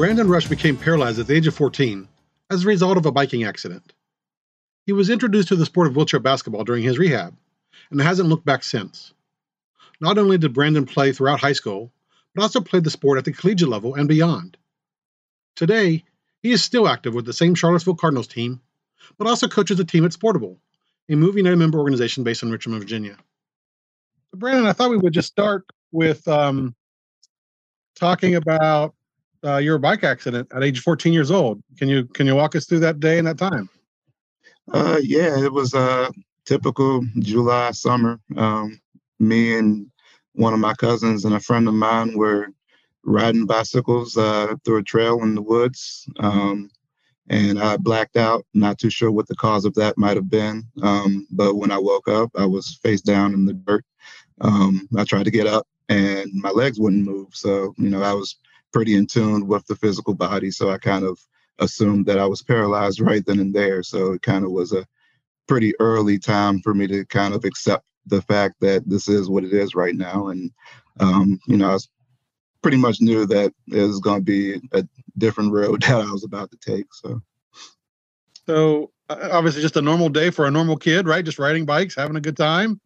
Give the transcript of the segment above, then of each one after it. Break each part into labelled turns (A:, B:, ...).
A: Brandon Rush became paralyzed at the age of 14 as a result of a biking accident. He was introduced to the sport of wheelchair basketball during his rehab and hasn't looked back since. Not only did Brandon play throughout high school, but also played the sport at the collegiate level and beyond. Today, he is still active with the same Charlottesville Cardinals team, but also coaches a team at Sportable, a Move United member organization based in Richmond, Virginia. Brandon, I thought we would just start with um, talking about uh, your bike accident at age 14 years old. Can you can you walk us through that day and that time?
B: Uh, yeah, it was a typical July summer. Um, me and one of my cousins and a friend of mine were riding bicycles uh, through a trail in the woods. Um, and I blacked out. Not too sure what the cause of that might have been. Um, but when I woke up, I was face down in the dirt. Um, I tried to get up, and my legs wouldn't move. So you know, I was pretty in tune with the physical body. So I kind of assumed that I was paralyzed right then and there. So it kind of was a pretty early time for me to kind of accept the fact that this is what it is right now. And, um, you know, I was pretty much knew that it was going to be a different road that I was about to take. So,
A: so uh, obviously just a normal day for a normal kid, right? Just riding bikes, having a good time.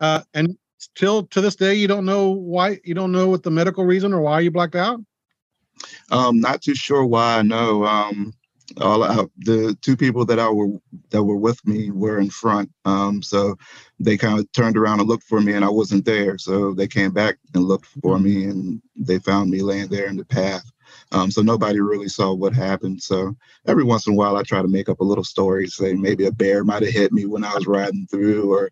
A: Uh, and still to this day, you don't know why, you don't know what the medical reason or why you blacked out?
B: Um, not too sure why. I know um, all out the two people that I were that were with me were in front. Um, so they kind of turned around and looked for me, and I wasn't there. So they came back and looked for me, and they found me laying there in the path. Um, so nobody really saw what happened. So every once in a while, I try to make up a little story, say maybe a bear might have hit me when I was riding through, or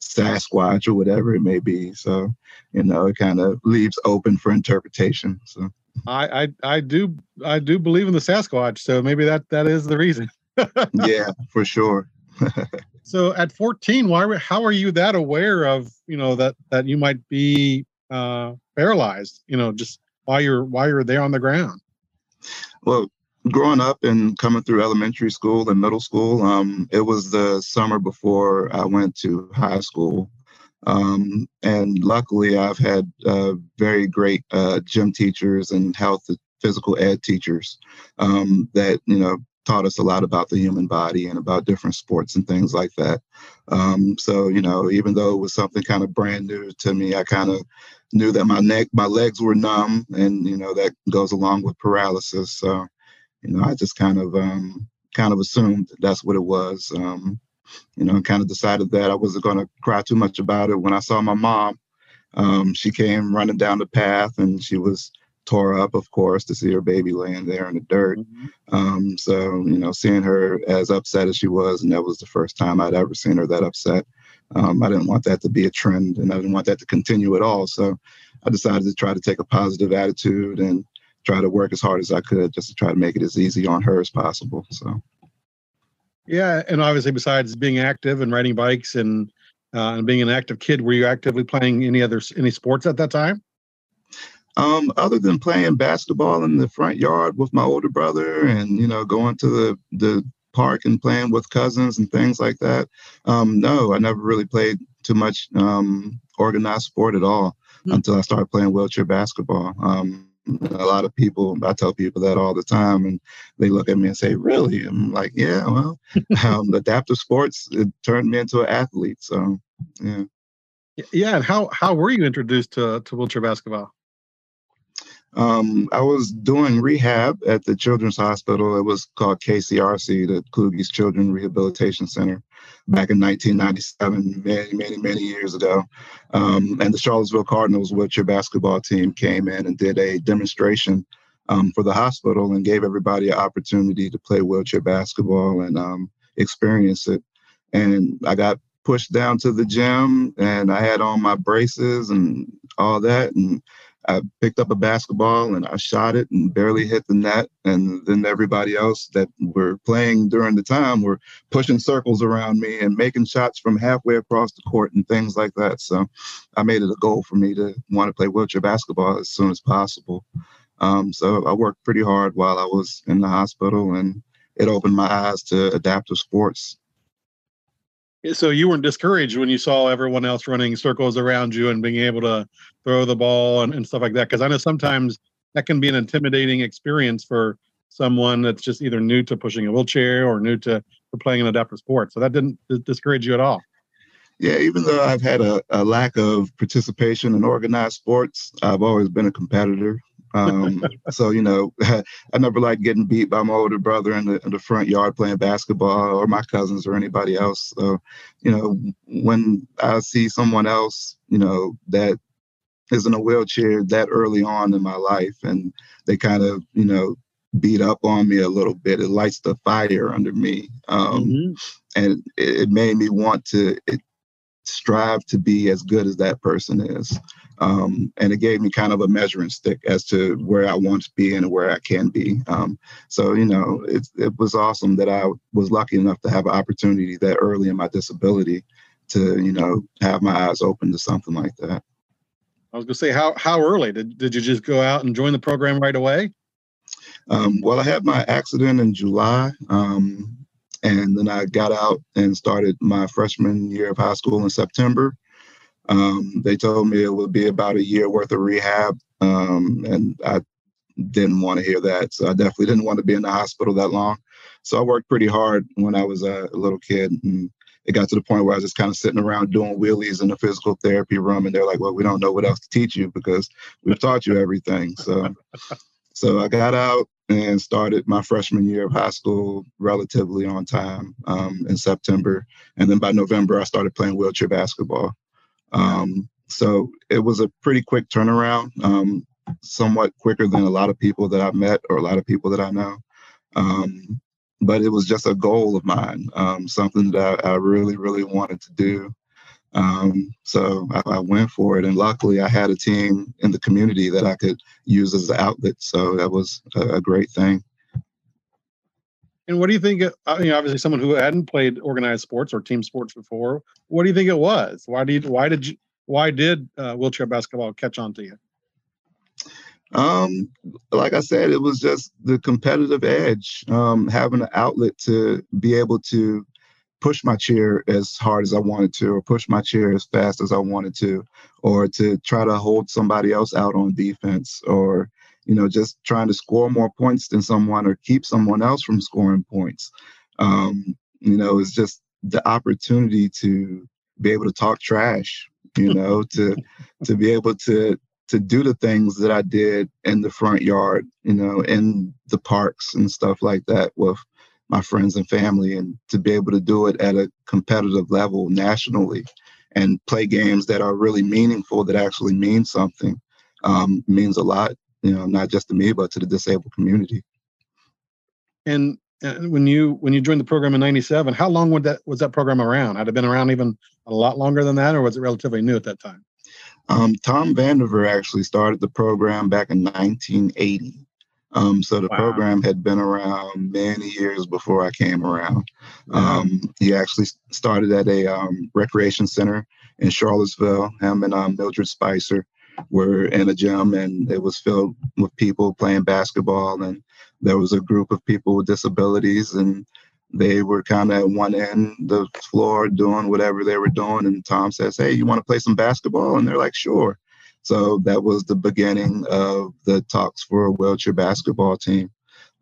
B: Sasquatch, or whatever it may be. So you know, it kind of leaves open for interpretation. So.
A: I, I I do I do believe in the Sasquatch, so maybe that that is the reason.
B: yeah, for sure.
A: so at 14, why how are you that aware of you know that that you might be uh, paralyzed? You know, just while you're while you're there on the ground.
B: Well, growing up and coming through elementary school and middle school, um, it was the summer before I went to high school. Um, and luckily, I've had uh, very great uh, gym teachers and health physical ed teachers um, that you know taught us a lot about the human body and about different sports and things like that. Um, so you know, even though it was something kind of brand new to me, I kind of knew that my neck, my legs were numb, and you know that goes along with paralysis. So you know, I just kind of um, kind of assumed that's what it was. Um, you know, kind of decided that I wasn't going to cry too much about it. When I saw my mom, um, she came running down the path and she was tore up, of course, to see her baby laying there in the dirt. Mm-hmm. Um, so, you know, seeing her as upset as she was, and that was the first time I'd ever seen her that upset. Um, I didn't want that to be a trend and I didn't want that to continue at all. So I decided to try to take a positive attitude and try to work as hard as I could just to try to make it as easy on her as possible. So.
A: Yeah, and obviously, besides being active and riding bikes and uh, and being an active kid, were you actively playing any other any sports at that time?
B: Um, other than playing basketball in the front yard with my older brother, and you know, going to the the park and playing with cousins and things like that. Um, no, I never really played too much um, organized sport at all mm-hmm. until I started playing wheelchair basketball. Um, a lot of people i tell people that all the time and they look at me and say really? I'm like yeah well um, adaptive sports it turned me into an athlete so yeah.
A: Yeah and how how were you introduced to to wheelchair basketball
B: um, I was doing rehab at the Children's Hospital. It was called KCRC, the Kluge's Children Rehabilitation Center back in 1997, many, many, many years ago. Um, and the Charlottesville Cardinals wheelchair basketball team came in and did a demonstration um, for the hospital and gave everybody an opportunity to play wheelchair basketball and um, experience it. And I got pushed down to the gym and I had on my braces and all that. And I picked up a basketball and I shot it and barely hit the net. And then everybody else that were playing during the time were pushing circles around me and making shots from halfway across the court and things like that. So I made it a goal for me to want to play wheelchair basketball as soon as possible. Um, so I worked pretty hard while I was in the hospital and it opened my eyes to adaptive sports
A: so you weren't discouraged when you saw everyone else running circles around you and being able to throw the ball and, and stuff like that? Because i know sometimes that can be an intimidating experience for someone that's just either new to pushing a wheelchair or new to, to playing an adaptive sport. So that didn't discourage you at all?
B: Yeah even though i've had a, a lack of participation in organized sports i've always been a competitor um, so you know, I never liked getting beat by my older brother in the in the front yard playing basketball, or my cousins, or anybody else. So, you know, when I see someone else, you know, that is in a wheelchair that early on in my life, and they kind of, you know, beat up on me a little bit, it lights the fire under me, um, mm-hmm. and it, it made me want to. It, strive to be as good as that person is. Um, and it gave me kind of a measuring stick as to where I want to be and where I can be. Um, so, you know, it, it was awesome that I was lucky enough to have an opportunity that early in my disability to, you know, have my eyes open to something like that.
A: I was going to say, how, how early did, did you just go out and join the program right away?
B: Um, well, I had my accident in July. Um, and then I got out and started my freshman year of high school in September. Um, they told me it would be about a year worth of rehab, um, and I didn't want to hear that. So I definitely didn't want to be in the hospital that long. So I worked pretty hard when I was a little kid, and it got to the point where I was just kind of sitting around doing wheelies in the physical therapy room, and they're like, "Well, we don't know what else to teach you because we've taught you everything." So, so I got out and started my freshman year of high school relatively on time um, in September, and then by November I started playing wheelchair basketball. Um, so it was a pretty quick turnaround, um, somewhat quicker than a lot of people that I've met or a lot of people that I know. Um, but it was just a goal of mine, um, something that I, I, really, really wanted to do. Um, so I, I, went for it, and luckily I had a team in the community that I could use as an outlet. So that was a, a great thing.
A: And what do you think? I mean, obviously, someone who hadn't played organized sports or team sports before, what do you think it was? Why did why did you why did uh, wheelchair basketball catch on to you?
B: Um, like I said, it was just the competitive edge, um, having an outlet to be able to push my chair as hard as I wanted to, or push my chair as fast as I wanted to, or to try to hold somebody else out on defense, or you know, just trying to score more points than someone or keep someone else from scoring points. Um, you know, it's just the opportunity to be able to talk trash, you know, to to be able to to do the things that I did in the front yard, you know, in the parks and stuff like that with my friends and family, and to be able to do it at a competitive level nationally and play games that are really meaningful, that actually mean something, um, means a lot you know, not just to me, but to the disabled community.
A: And, and when you when you joined the program in '97, how long would that was that program around? Had it been around even a lot longer than that, or was it relatively new at that time?
B: Um, Tom Vandiver actually started the program back in 1980. Um, so the wow. program had been around many years before I came around. Wow. Um, he actually started at a um, recreation center in Charlottesville, him and um, Mildred Spicer were in a gym and it was filled with people playing basketball and there was a group of people with disabilities and they were kind of at one end the floor doing whatever they were doing and tom says hey you want to play some basketball? And they're like sure. So that was the beginning of the talks for a wheelchair basketball team.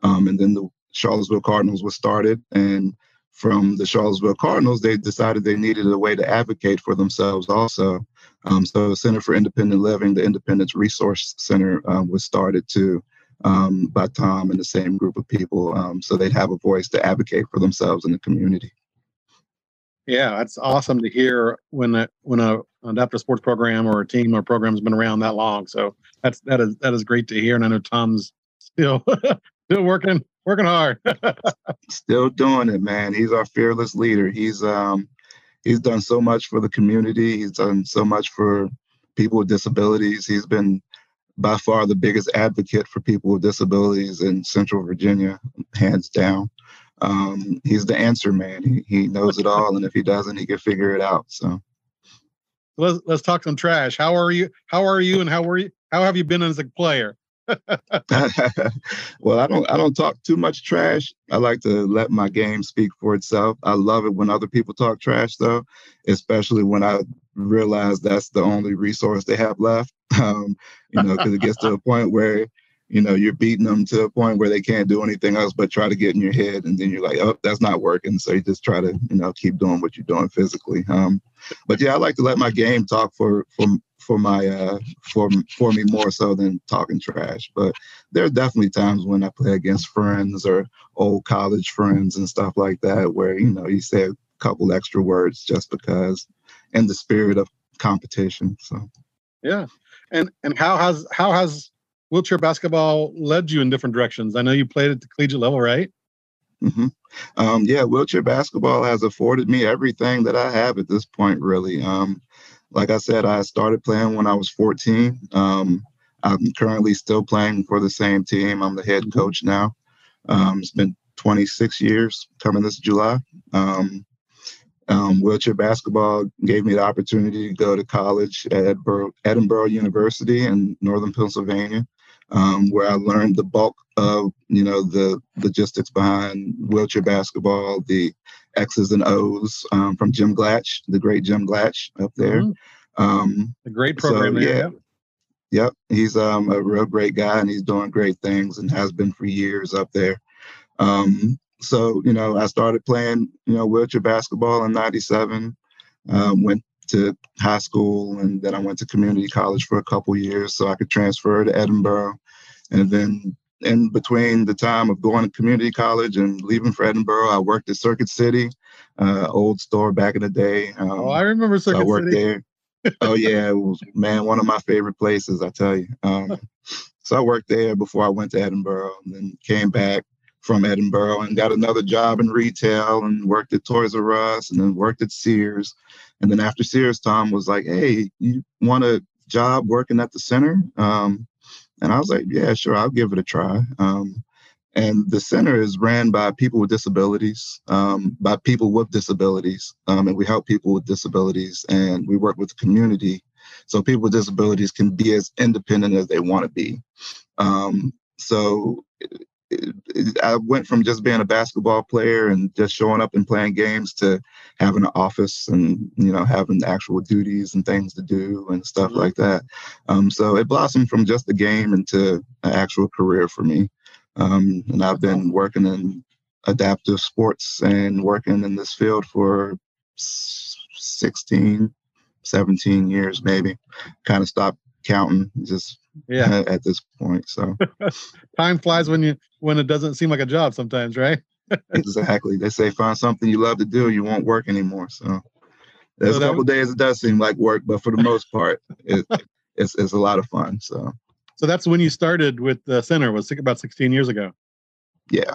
B: Um, and then the charlottesville cardinals was started and from the charlottesville cardinals they decided they needed a way to advocate for themselves also um, so the Center for Independent Living, the Independence Resource Center, um, was started too um, by Tom and the same group of people, um, so they'd have a voice to advocate for themselves in the community.
A: Yeah, that's awesome to hear when a, when a adaptive sports program or a team or program has been around that long. So that's that is that is great to hear, and I know Tom's still still working working hard.
B: still doing it, man. He's our fearless leader. He's um he's done so much for the community. He's done so much for people with disabilities. He's been by far the biggest advocate for people with disabilities in Central Virginia, hands down. Um, he's the answer man. He, he knows it all, and if he doesn't, he can figure it out. So
A: let's let's talk some trash. How are you? How are you? And how were you? How have you been as a player?
B: well, I don't I don't talk too much trash. I like to let my game speak for itself. I love it when other people talk trash though, especially when I realize that's the only resource they have left. Um, you know, because it gets to a point where you know you're beating them to a point where they can't do anything else but try to get in your head and then you're like oh that's not working so you just try to you know keep doing what you're doing physically um but yeah i like to let my game talk for for for my uh for for me more so than talking trash but there are definitely times when i play against friends or old college friends and stuff like that where you know you say a couple extra words just because in the spirit of competition so
A: yeah and and how has how has wheelchair basketball led you in different directions? I know you played at the collegiate level, right?
B: Mm-hmm. Um, yeah, wheelchair basketball has afforded me everything that I have at this point, really. Um, like I said, I started playing when I was 14. Um, I'm currently still playing for the same team. I'm the head mm-hmm. coach now. Um, it's been 26 years coming this July. Um, um, wheelchair basketball gave me the opportunity to go to college at Edinburgh, Edinboro University in Northern Pennsylvania um, where I learned the bulk of you know the logistics behind wheelchair basketball, the X's and O's um, from Jim Glatch, the great Jim Glatch up there. Mm-hmm.
A: Um, a great program so, there. Yeah.
B: Yep, he's um, a real great guy, and he's doing great things, and has been for years up there. Um, so you know, I started playing you know wheelchair basketball in '97. Um, went to high school and then I went to community college for a couple years so I could transfer to Edinboro And then in between the time of going to community college and leaving for Edinboro, I worked at Circuit City, uh, old store back in the day.
A: Um, oh, I remember Circuit so I
B: worked
A: City.
B: there. oh yeah, it was man one of my favorite places. I tell you. Um, so I worked there before I went to Edinboro, and then came back from Edinboro and got another job in retail and worked at Toys R Us and then worked at Sears. And then after Sears, Tom was like, "Hey, you want a job working at the center?" Um, and I was like, "Yeah, sure, I'll give it a try." Um, and the center is ran by people with disabilities, um, by people with disabilities, um, and we help people with disabilities, and we work with the community, so people with disabilities can be as independent as they want to be. Um, so I went from just being a basketball player and just showing up and playing games to having an office and you know having actual duties and things to do and stuff mm-hmm. like that. Um, so it blossomed from just a game into an actual career for me. Um, and I've been working in adaptive sports and working in this field for 16, 17 years maybe. Kind of stopped counting just yeah. at this point so.
A: Time flies when you when it doesn't seem like a job sometimes right?
B: Exactly. They say find something you love to do you won't work anymore so. There's so a couple was... days it does seem like work but for the most part it, it's, it's a lot of fun so.
A: So that's when you started with the center was about 16 years ago?
B: Yeah.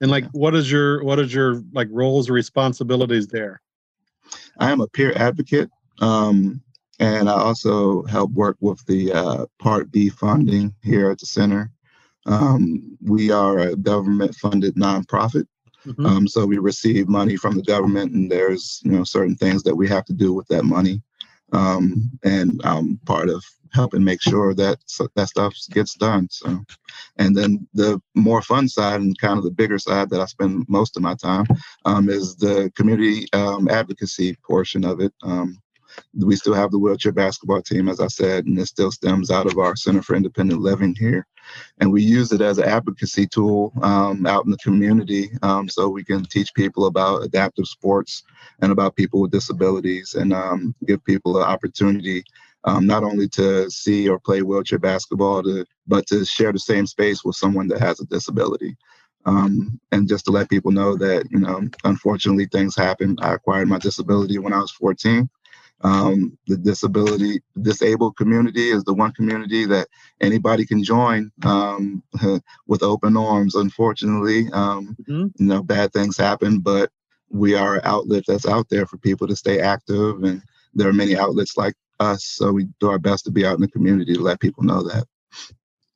A: And like what is your what is your like roles or responsibilities there?
B: I am a peer advocate um and I also help work with the uh, Part B funding here at the center. Um, we are a government funded nonprofit. Mm-hmm. Um, so we receive money from the government, and there's you know certain things that we have to do with that money. Um, and I'm part of helping make sure that that stuff gets done. So, and then the more fun side and kind of the bigger side that I spend most of my time um, is the community um, advocacy portion of it. Um, we still have the wheelchair basketball team, as I said, and it still stems out of our Center for Independent Living here. And we use it as an advocacy tool um, out in the community um, so we can teach people about adaptive sports and about people with disabilities and um, give people an opportunity um, not only to see or play wheelchair basketball, to, but to share the same space with someone that has a disability. Um, and just to let people know that, you know, unfortunately things happen. I acquired my disability when I was 14. Um, the disability disabled community is the one community that anybody can join um, with open arms. Unfortunately, um, mm-hmm. you know, bad things happen, but we are an outlet that's out there for people to stay active, and there are many outlets like us. So we do our best to be out in the community to let people know that.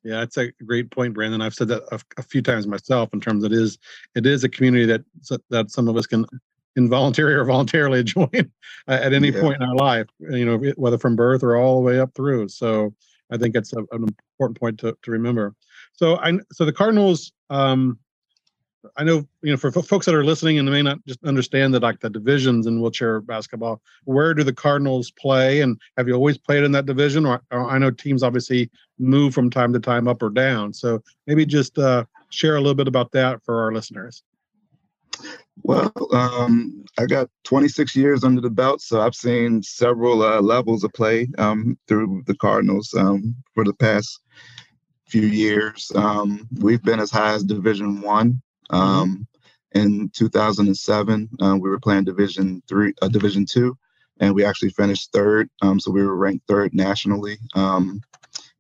A: Yeah, that's a great point, Brandon. I've said that a, a, few times myself in terms of it is it is a community that that some of us can involuntarily or voluntarily join at any yeah. point in our life, you know, whether from birth or all the way up through. So I think it's a, an important point to, to remember. So I so the Cardinals um, I know you know for f- folks that are listening and they may not just understand that like the divisions in wheelchair basketball. Where do the Cardinals play, and have you always played in that division? Or, or I know teams obviously move from time to time up or down. So maybe just uh, share a little bit about that for our listeners.
B: Well, um, I got 26 years under the belt, so I've seen several uh, levels of play um, through the Cardinals um, for the past few years. Um, we've been as high as Division One. Mm-hmm. Um, in 2007, uh, we were playing Division Three, uh, Division Two, and we actually finished third. Um, so we were ranked third nationally um,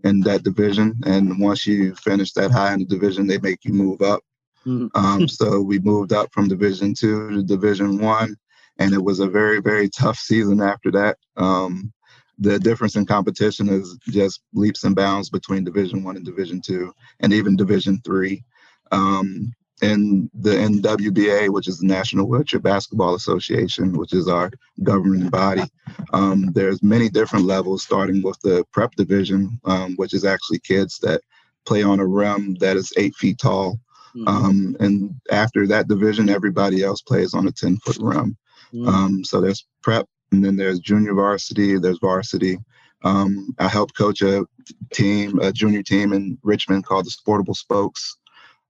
B: in that division. And once you finish that high in the division, they make you move up. Mm-hmm. Um, so we moved up from Division Two to Division One, and it was a very, very tough season after that. Um, the difference in competition is just leaps and bounds between Division One and Division Two, and even Division Three. Um, in the NWBA, which is the National Wheelchair Basketball Association, which is our governing body. Um, there's many different levels, starting with the prep division, um, which is actually kids that play on a rim that is eight feet tall. Mm-hmm. Um, and after that division, everybody else plays on a 10 foot rim. Mm-hmm. Um, so there's prep, and then there's junior varsity, there's varsity. Um, I helped coach a team, a junior team in Richmond called the Sportable Spokes.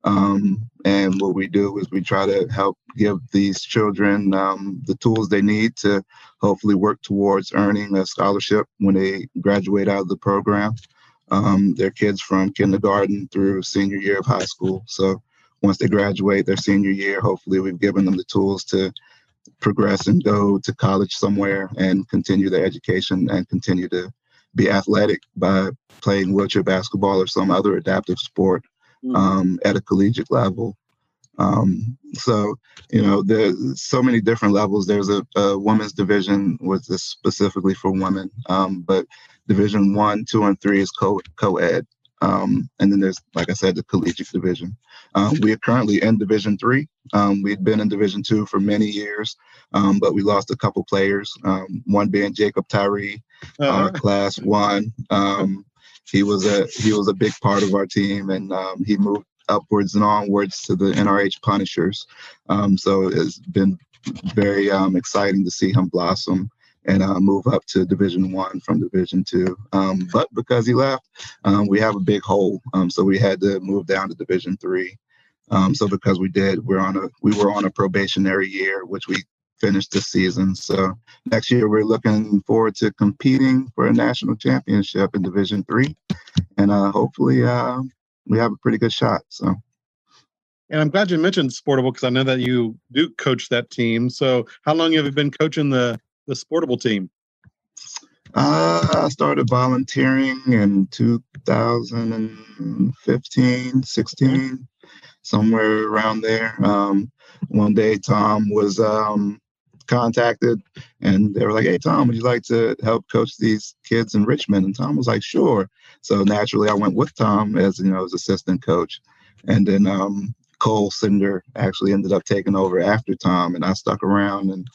B: Um, and what we do is we try to help give these children um, the tools they need to hopefully work towards earning a scholarship when they graduate out of the program. Um, they're kids from kindergarten through senior year of high school. So once they graduate their senior year, hopefully we've given them the tools to progress and go to college somewhere and continue their education and continue to be athletic by playing wheelchair basketball or some other adaptive sport Mm-hmm. um, at a collegiate level. Um, so, you know, there's so many different levels. There's a, a women's division, which is specifically for women, um, but division one, two, and three is co co ed. Um, and then there's, like I said, the collegiate division. Um, we are currently in Division Three. Um, we'd been in Division Two for many years, um, but we lost a couple players. Um, one being Jacob Tyree, uh-huh. uh, Class One. Um, he was a he was a big part of our team, and um, he moved upwards and onwards to the NRH Punishers. Um, so it's been very um, exciting to see him blossom and uh, move up to Division One from Division Two. Um, but because he left, um, we have a big hole, um, so we had to move down to Division Three. so because we did, we're on a we were on a probationary year, which we finished the season. So next year we're looking forward to competing for a national championship in Division Three, and uh, hopefully uh, we have a pretty good shot. So.
A: And I'm glad you mentioned Sportable because I know that you do coach that team. So how long have you been coaching the the Sportable team?
B: Uh, I started volunteering in 2015, 16, somewhere around there. Um, one day, Tom was um, contacted and they were like, Hey, Tom, would you like to help coach these kids in Richmond? And Tom was like, Sure. So naturally, I went with Tom as, you know, as assistant coach. And then um, Cole Cinder actually ended up taking over after Tom, and I stuck around and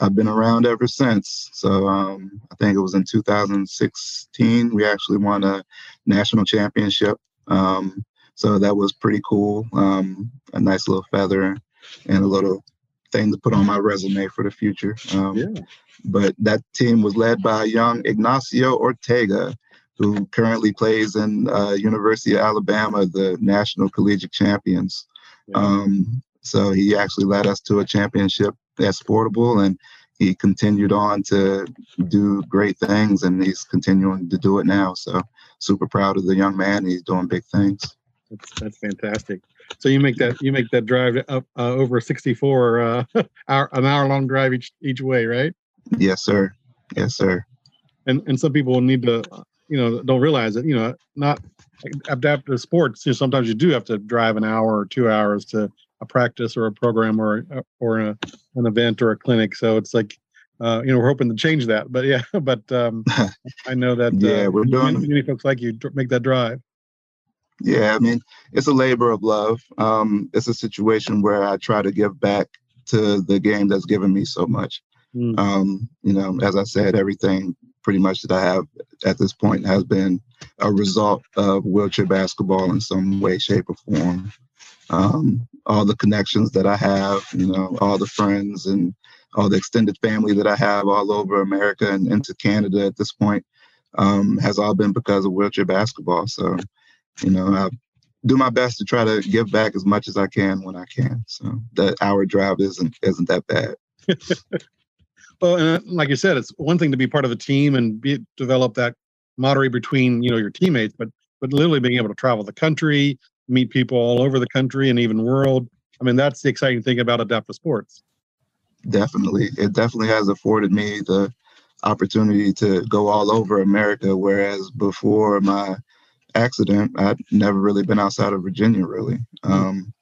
B: I've been around ever since. So um, I think it was in 2016 we actually won a national championship. Um, so that was pretty cool. Um, a nice little feather and a little thing to put on my resume for the future. Um, yeah. But that team was led by young Ignacio Ortega, who currently plays in uh, University of Alabama, the national collegiate champions. Yeah. Um, so he actually led us to a championship that's portable and he continued on to do great things, and he's continuing to do it now. So super proud of the young man. He's doing big things.
A: That's that's fantastic. So you make that you make that drive up uh, over 64 uh, hour an hour long drive each each way, right?
B: Yes, sir. Yes, sir.
A: And and some people need to, you know, don't realize it you know not adaptive sports. You know, sometimes you do have to drive an hour or two hours to a practice or a program or or a, an event or a clinic. So it's like uh, you know, we're hoping to change that. But yeah, but um, I know that
B: yeah, uh, we're doing
A: many, many folks like you make that drive.
B: Yeah, I mean, it's a labor of love. Um, it's a situation where I try to give back to the game that's given me so much. Mm. Um, you know, as I said, everything pretty much that I have at this point has been a result of wheelchair basketball in some way, shape, or form. Um, all the connections that I have, you know, all the friends and all the extended family that I have all over America and into Canada at this point um, has all been because of wheelchair basketball. So, you know, I do my best to try to give back as much as I can when I can. So that hour drive isn't isn't that bad.
A: well, and uh, like you said, it's one thing to be part of a team and be, develop that camaraderie between you know your teammates, but but literally being able to travel the country, meet people all over the country and even world. I mean, that's the exciting thing about adaptive sports.
B: Definitely, it definitely has afforded me the opportunity to go all over America, whereas before my accident, I'd never really been outside of Virginia, really. Mm-hmm. Um,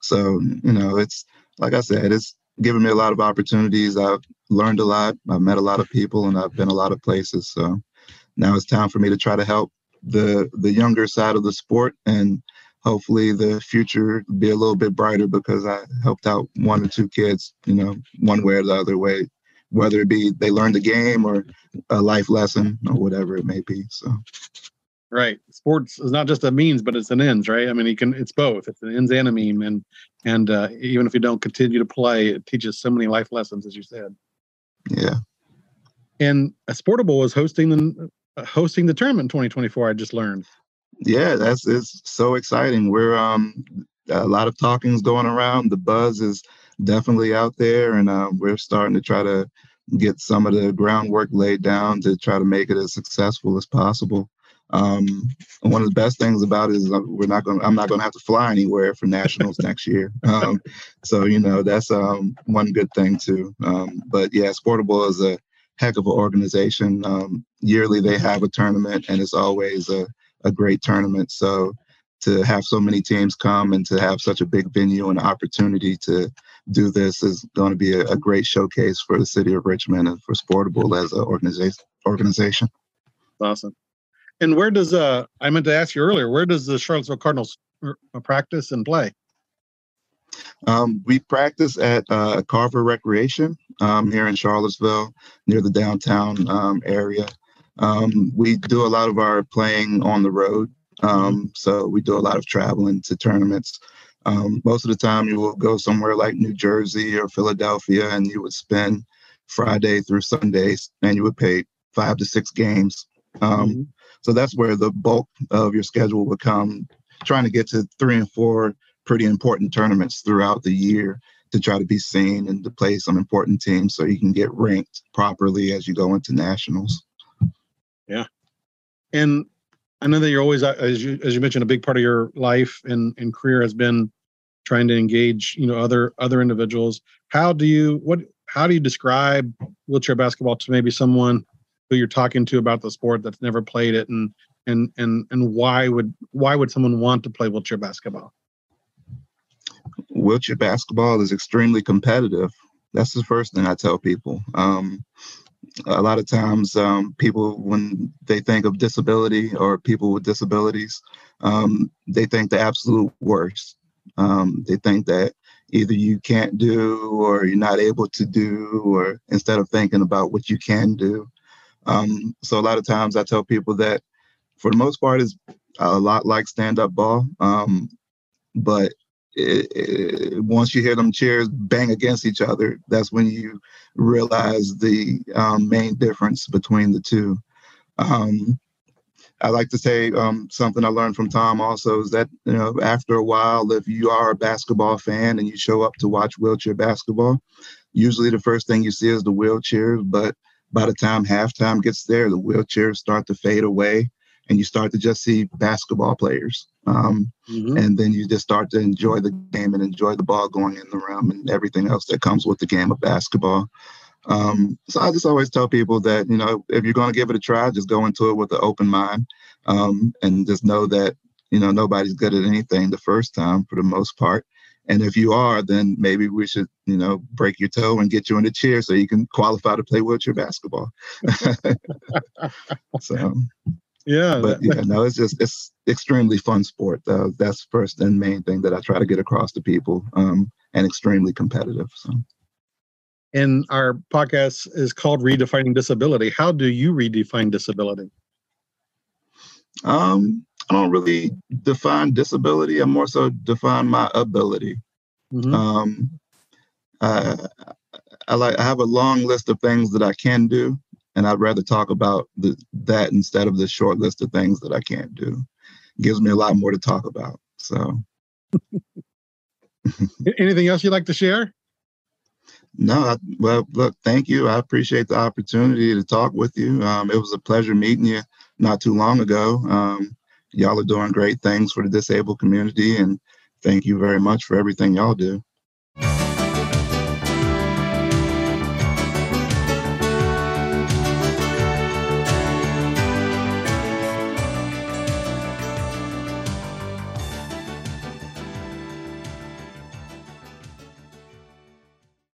B: so, you know, it's like I said, it's given me a lot of opportunities. I've learned a lot. I've met a lot of people, and I've been a lot of places. So now it's time for me to try to help the the younger side of the sport, and hopefully the future be a little bit brighter because I helped out one or two kids, you know, one way or the other way, whether it be they learned a game or a life lesson or whatever it may be. So.
A: Right. Sports is not just a means, but it's an ends, right? I mean, you can, it's both. It's an ends and a mean. And, and uh, even if you don't continue to play, it teaches so many life lessons, as you said.
B: Yeah.
A: And Sportable is hosting the, hosting the tournament 2024. I just learned.
B: Yeah, that's it's so exciting. We're um a lot of talking's going around. The buzz is definitely out there, and uh, we're starting to try to get some of the groundwork laid down to try to make it as successful as possible. Um, one of the best things about it is uh, we're not going. I'm not going to have to fly anywhere for nationals next year. Um, so you know that's um, one good thing too. Um, but yeah, Sportable is a heck of an organization. Um, yearly they have a tournament, and it's always a, a great tournament. So to have so many teams come and to have such a big venue and opportunity to do this is going to be a, a great showcase for the city of Richmond and for Sportable as an organization. Organization.
A: Awesome. And where does uh I meant to ask you earlier, where does the Charlottesville Cardinals uh, practice and play?
B: Um, we practice at uh, Carver Recreation um, here in Charlottesville, near the downtown um, area. Um, we do a lot of our playing on the road, um, so we do a lot of traveling to tournaments. Um, most of the time, you will go somewhere like New Jersey or Philadelphia, and you would spend Friday through Sundays, and you would pay five to six games. Mm-hmm. So that's where the bulk of your schedule would come, trying to get to three and four pretty important tournaments throughout the year to try to be seen and to play some important teams so you can get ranked properly as you go into nationals.
A: Yeah. And I know that you're always, as you as you mentioned, a big part of your life and, and career has been trying to engage, you know, other other individuals. How do you what how do you describe wheelchair basketball to maybe someone who you're talking to about the sport that's never played it and and and and why would why would someone want to play wheelchair basketball
B: wheelchair basketball is extremely competitive that's the first thing i tell people um, a lot of times um, people when they think of disability or people with disabilities um, they think the absolute worst. Um, they think that either you can't do or you're not able to do or instead of thinking about what you can do. Um, so a lot of times I tell people that for the most part is a lot like stand-up ball, um, but it, it, once you hear them chairs bang against each other, that's when you realize the um, main difference between the two. Um, I like to say um, something I learned from Tom also is that you know after a while, if you are a basketball fan and you show up to watch wheelchair basketball, usually the first thing you see is the wheelchairs, but by the time halftime gets there, the wheelchairs start to fade away, and you start to just see basketball players. Um, mm-hmm. And then you just start to enjoy the game and enjoy the ball going in the rim and everything else that comes with the game of basketball. Um, so I just always tell people that you know if you're going to give it a try, just go into it with an open mind, um, and just know that you know nobody's good at anything the first time for the most part. And if you are, then maybe we should, you know, break your toe and get you in a chair so you can qualify to play wheelchair basketball. so,
A: Yeah.
B: But yeah, no, it's just it's extremely fun sport. Uh, that's first and main thing that I try to get across to people. Um, and extremely competitive. So.
A: And our podcast is called Redefining Disability. How do you redefine disability?
B: Um, I don't really define disability. I more so define my ability. Mm-hmm. Um, I, I like I have a long list of things that I can do, and I'd rather talk about the, that instead of the short list of things that I can't do. It gives me a lot more to talk about. So,
A: anything else you'd like to share?
B: No, I, well, look, thank you. I appreciate the opportunity to talk with you. Um, it was a pleasure meeting you not too long ago. Um, y'all are doing great things for the disabled community, and thank you very much for everything y'all do.